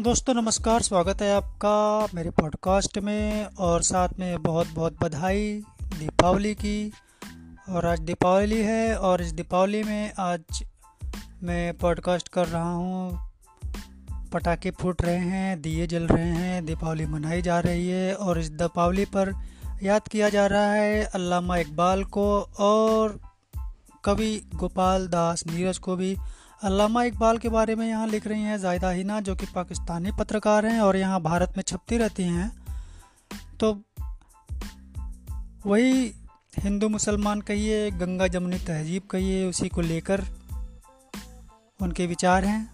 दोस्तों, नमस्कार, स्वागत है आपका मेरे पॉडकास्ट में और साथ में बहुत बहुत बधाई दीपावली की। और आज दीपावली है और इस दीपावली में आज मैं पॉडकास्ट कर रहा हूँ। पटाखे फूट रहे हैं, दिए जल रहे हैं, दीपावली मनाई जा रही है और इस दीपावली पर याद किया जा रहा है अल्लामा इकबाल को और कवि गोपाल दास नीरज को भी। अल्लामा इकबाल के बारे में यहाँ लिख रही हैं जायदा हिना, जो कि पाकिस्तानी पत्रकार हैं और यहाँ भारत में छपती रहती हैं। तो वही हिंदू मुसलमान कहिए, गंगा जमुनी तहजीब कहिए, उसी को लेकर उनके विचार हैं।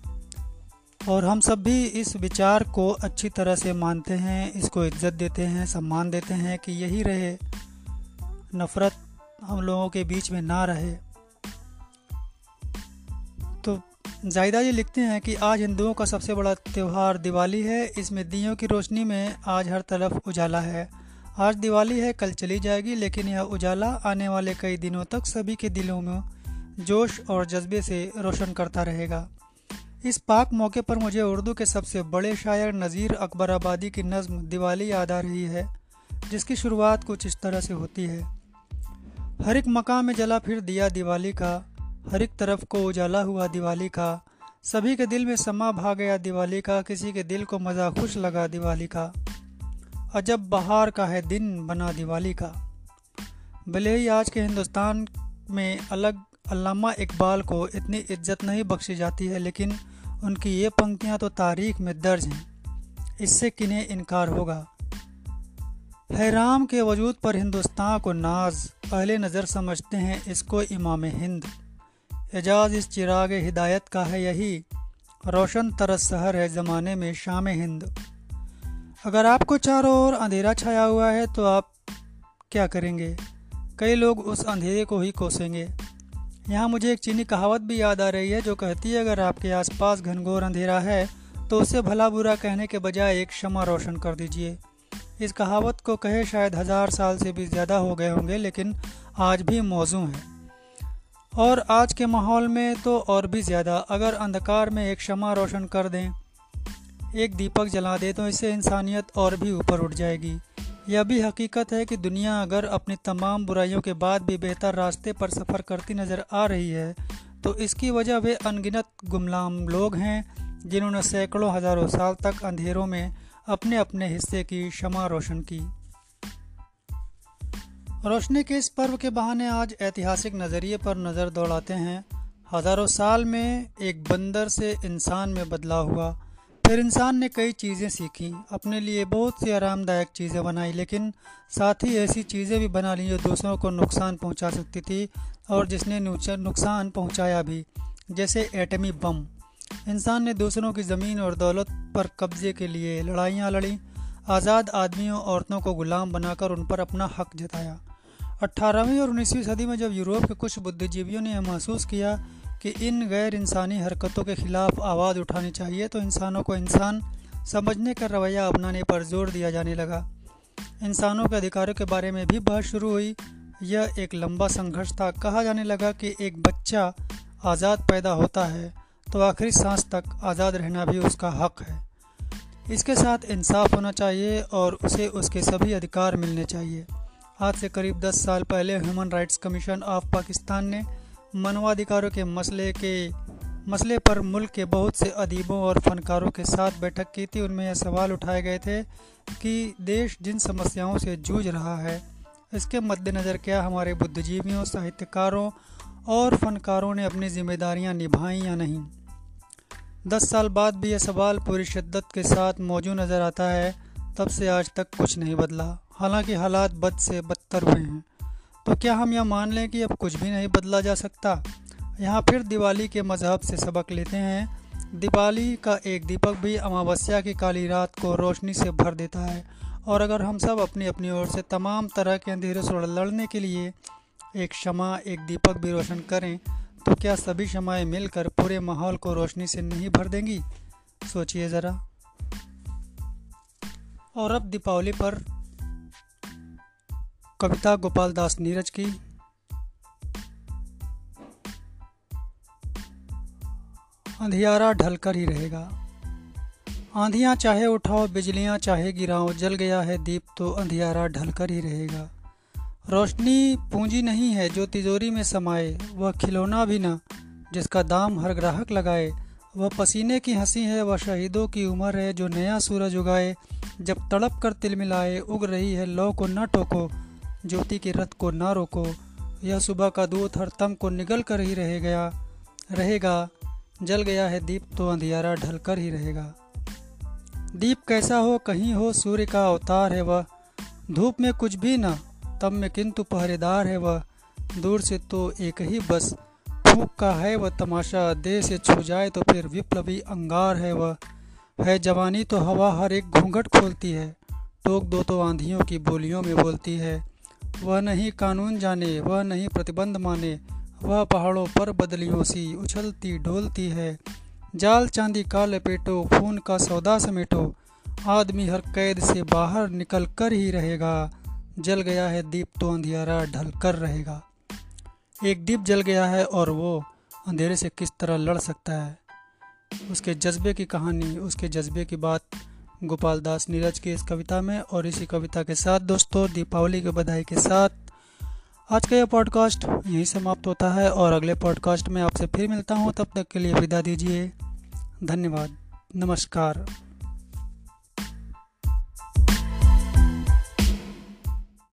और हम सब भी इस विचार को अच्छी तरह से मानते हैं, इसको इज़्ज़त देते हैं, सम्मान देते हैं कि यही रहे, नफ़रत हम लोगों के बीच में ना रहे। तो जायदा जी लिखते हैं कि आज हिंदुओं का सबसे बड़ा त्यौहार दिवाली है। इसमें दियों की रोशनी में आज हर तरफ़ उजाला है। आज दिवाली है, कल चली जाएगी, लेकिन यह उजाला आने वाले कई दिनों तक सभी के दिलों में जोश और जज्बे से रोशन करता रहेगा। इस पाक मौके पर मुझे उर्दू के सबसे बड़े शायर नज़ीर अकबर आबादी की नज़म दिवाली याद आ रही है, जिसकी शुरुआत कुछ इस तरह से होती है। हर एक मकाम में जला फिर दिया दिवाली का हर एक तरफ़ को उजाला हुआ दिवाली का, सभी के दिल में समा भा गया दिवाली का, किसी के दिल को मज़ा खुश लगा दिवाली का। अजब बहार का है दिन बना दिवाली का। भले ही आज के हिंदुस्तान में अलग अल्लामा इकबाल को इतनी इज़्ज़त नहीं बख्शी जाती है, लेकिन उनकी ये पंक्तियाँ तो तारीख में दर्ज हैं। इससे किन्हें इनकार होगा? हैराम के वजूद पर हिंदुस्तान को नाज, पहले नज़र समझते हैं इसको इमाम हिंद। एजाज, इस चिराग हिदायत का है यही, रोशन तरस शहर है ज़माने में शाम हिंद। अगर आपको चारों ओर अंधेरा छाया हुआ है तो आप क्या करेंगे? कई लोग उस अंधेरे को ही कोसेंगे। यहाँ मुझे एक चीनी कहावत भी याद आ रही है, जो कहती है, अगर आपके आसपास घनघोर अंधेरा है तो उसे भला बुरा कहने के बजाय एक क्षमा रोशन कर दीजिए। इस कहावत को कहे शायद हज़ार साल से भी ज़्यादा हो गए होंगे, लेकिन आज भी मौजू है। और आज के माहौल में तो और भी ज़्यादा। अगर अंधकार में एक क्षमा रोशन कर दें, एक दीपक जला दें तो इससे इंसानियत और भी ऊपर उठ जाएगी। यह भी हकीकत है कि दुनिया अगर अपनी तमाम बुराइयों के बाद भी बेहतर रास्ते पर सफ़र करती नज़र आ रही है तो इसकी वजह वे अनगिनत गुमलाम लोग हैं, जिन्होंने सैकड़ों हज़ारों साल तक अंधेरों में अपने अपने हिस्से की क्षमा रोशन की। रोशनी के इस पर्व के बहाने आज ऐतिहासिक नज़रिए पर नज़र दौड़ाते हैं। हज़ारों साल में एक बंदर से इंसान में बदलाव हुआ। फिर इंसान ने कई चीज़ें सीखी। अपने लिए बहुत सी आरामदायक चीज़ें बनाई, लेकिन साथ ही ऐसी चीज़ें भी बना ली जो दूसरों को नुकसान पहुँचा सकती थी और जिसने नुकसान पहुँचाया भी, जैसे एटमी बम। इंसान ने दूसरों की ज़मीन और दौलत पर कब्ज़े के लिए लड़ाइयाँ लड़ी। आज़ाद आदमियों औरतों को गुलाम बनाकर उन पर अपना हक जताया। अट्ठारहवीं और उन्नीसवीं सदी में जब यूरोप के कुछ बुद्धिजीवियों ने यह महसूस किया कि इन गैर इंसानी हरकतों के खिलाफ आवाज़ उठानी चाहिए तो इंसानों को इंसान समझने का रवैया अपनाने पर ज़ोर दिया जाने लगा। इंसानों के अधिकारों के बारे में भी बहस शुरू हुई। यह एक लंबा संघर्ष था। कहा जाने लगा कि एक बच्चा आज़ाद पैदा होता है तो आखिरी सांस तक आज़ाद रहना भी उसका हक है। इसके साथ इंसाफ होना चाहिए और उसे उसके सभी अधिकार मिलने चाहिए। आज से करीब 10 साल पहले human rights commission of Pakistan ने मानवाधिकारों के मसले के, मसले पर मुल्क के बहुत से अदीबों और फनकारों के साथ बैठक की थी। उनमें यह सवाल उठाए गए थे कि देश जिन समस्याओं से जूझ रहा है, इसके मद्देनज़र क्या हमारे बुद्धिजीवियों, साहित्यकारों और फनकारों ने अपनी जिम्मेदारियाँ निभाई या नहीं? दस साल बाद भी यह सवाल पूरी शिद्दत के साथ मौजूद नज़र आता है। तब से आज तक कुछ नहीं बदला। हालाँकि हालात बद से बदतर हुए हैं। तो क्या हम यह मान लें कि अब कुछ भी नहीं बदला जा सकता? यहाँ फिर दिवाली के मज़हब से सबक लेते हैं। दिवाली का एक दीपक भी अमावस्या की काली रात को रोशनी से भर देता है। और अगर हम सब अपनी अपनी ओर से तमाम तरह के अंधेरे से लड़ने के लिए एक क्षमा, एक दीपक भी रोशन करें तो क्या सभी क्षमाएँ मिलकर पूरे माहौल को रोशनी से नहीं भर देंगी? सोचिए ज़रा। और अब दीपावली पर कविता गोपाल दास नीरज की। अंधियारा ढलकर ही रहेगा। आंधियाँ चाहे उठाओ बिजलियाँ, चाहे गिराओ जल गया है दीप तो अंधियारा ढलकर ही रहेगा। रोशनी पूंजी नहीं है जो तिजोरी में समाए, वह खिलौना भी न, जिसका दाम हर ग्राहक लगाए। वह पसीने की हँसी है, वह शहीदों की उम्र है, जो नया सूरज उगाए। जब तड़प कर तिल मिलाए, उग रही है लौ को न टोको ज्योति के रथ को ना रोको। यह सुबह का दूध हर तम को निगल कर ही रह गया। रहेगा, जल गया है दीप तो अंधियारा ढल कर ही रहेगा। दीप कैसा हो, कहीं हो, सूर्य का अवतार है वह। धूप में कुछ भी न, तब में किंतु पहरेदार है वह। दूर से तो एक ही बस, फूक का है वह तमाशा। देह से छू जाए तो फिर विप्लवी अंगार है वह। है जवानी तो हवा हर एक घूंघट खोलती है। टोक दो तो आंधियों की बोलियों में बोलती है। वह नहीं कानून जाने, वह नहीं प्रतिबंध माने। वह पहाड़ों पर बदलियों सी उछलती डोलती है। जाल चांदी का लपेटो, खून का सौदा समेटो। आदमी हर कैद से बाहर निकल कर ही रहेगा। जल गया है दीप तो अंधियारा ढल कर रहेगा। एक दीप जल गया है और वो अंधेरे से किस तरह लड़ सकता है? उसके जज्बे की कहानी, उसके जज्बे की बात गोपाल दास नीरज की इस कविता में और इसी कविता के साथ दोस्तों, दीपावली की बधाई के साथ आज का यह पॉडकास्ट यहीं समाप्त होता है और अगले पॉडकास्ट में आपसे फिर मिलता हूँ, तब तक के लिए विदा दीजिए। धन्यवाद। नमस्कार।